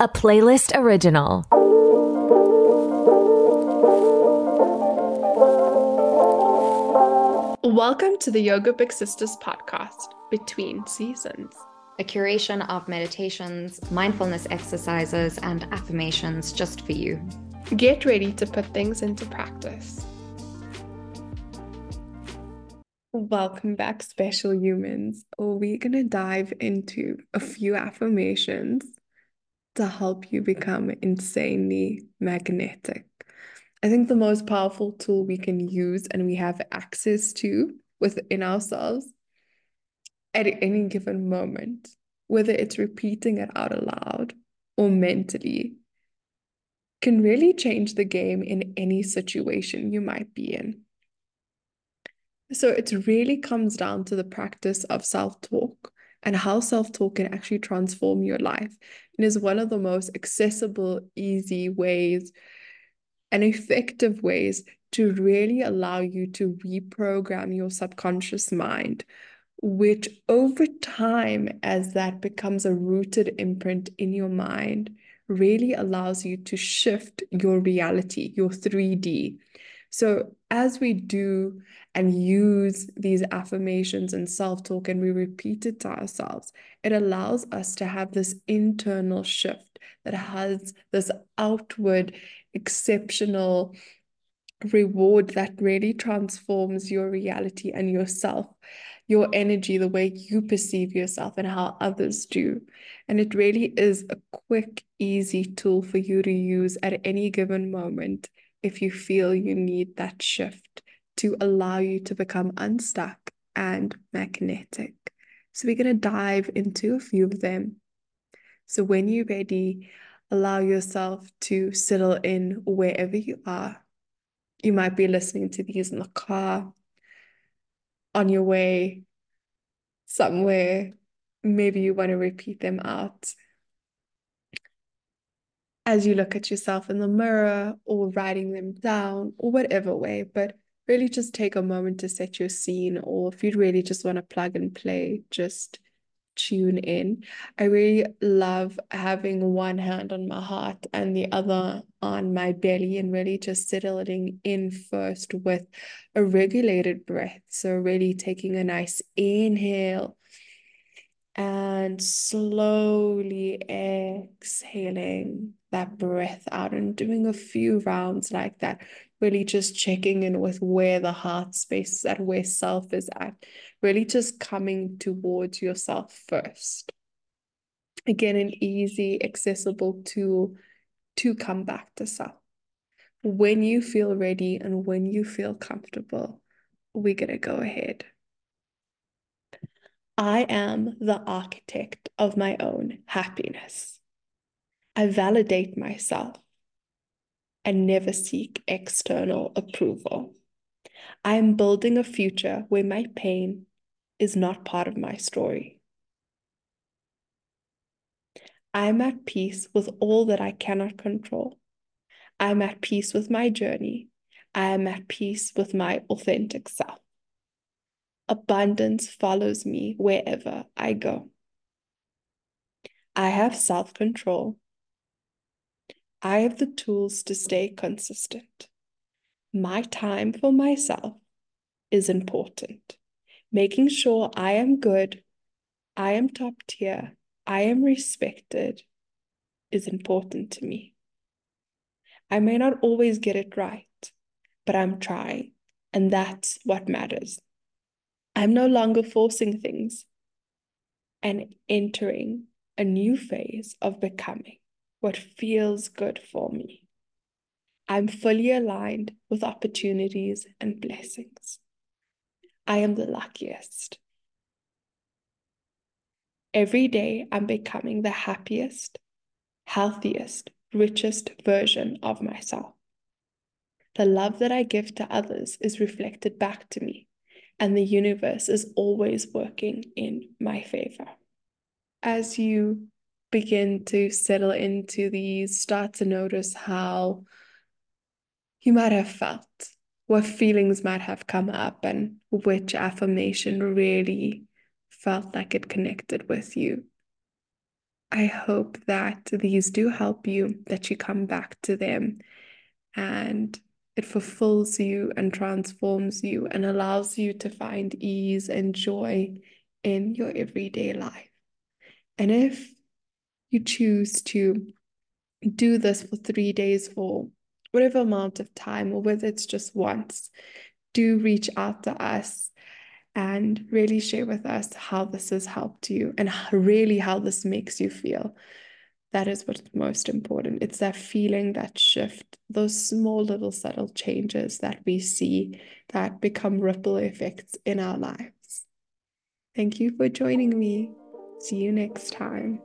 a playlist original. Welcome to the Yoga Big Sisters podcast, Between Seasons, a curation of meditations, mindfulness exercises, and affirmations just for you. Get ready to put things into practice. Welcome back, special humans. We're going to dive into a few affirmations to help you become insanely magnetic. I think the most powerful tool we can use and we have access to within ourselves at any given moment, whether it's repeating it out aloud or mentally, can really change the game in any situation you might be in. So it really comes down to the practice of self talk and how self talk can actually transform your life. It is one of the most accessible, easy ways and effective ways to really allow you to reprogram your subconscious mind, which over time, as that becomes a rooted imprint in your mind, really allows you to shift your reality, your 3D. So, as we do and use these affirmations and self talk and we repeat it to ourselves, it allows us to have this internal shift that has this outward exceptional reward that really transforms your reality and yourself, your energy, the way you perceive yourself, and how others do. And it really is a quick, easy tool for you to use at any given moment if you feel you need that shift to allow you to become unstuck and magnetic. So, we're going to dive into a few of them. So, when you're ready, allow yourself to settle in wherever you are. You might be listening to these in the car, on your way somewhere. Maybe you want to repeat them out as you look at yourself in the mirror or writing them down or whatever way, but really just take a moment to set your scene. Or if you really just want to plug and play, just tune in. I really love having one hand on my heart and the other on my belly and really just settling in first with a regulated breath. So, really taking a nice inhale and slowly exhaling that breath out and doing a few rounds like that. Really just checking in with where the heart space is at, where self is at. Really just coming towards yourself first. Again, an easy, accessible tool to come back to self. When you feel ready and when you feel comfortable, we're going to go ahead. I am the architect of my own happiness. I validate myself and never seek external approval. I am building a future where my pain is not part of my story. I am at peace with all that I cannot control. I am at peace with my journey. I am at peace with my authentic self. Abundance follows me wherever I go. I have self control I have the tools to stay consistent. My time for myself is important. Making sure I am good, I am top tier, I am respected is important to me. I may not always get it right, but I'm trying, and that's what matters. I'm no longer forcing things and entering a new phase of becoming what feels good for me. I'm fully aligned with opportunities and blessings. I am the luckiest. Every day, I'm becoming the happiest, healthiest, richest version of myself. The love that I give to others is reflected back to me, and the universe is always working in my favor. As you begin to settle into these, start to notice how you might have felt, what feelings might have come up, and which affirmation really felt like it connected with you. I hope that these do help you, that you come back to them and it fulfills you and transforms you and allows you to find ease and joy in your everyday life. And if you choose to do this for three days for whatever amount of time, or whether it's just once, do reach out to us and really share with us how this has helped you and really how this makes you feel. That is what's most important. It's that feeling, that shift, those small little subtle changes that we see that become ripple effects in our lives. Thank you for joining me. See you next time.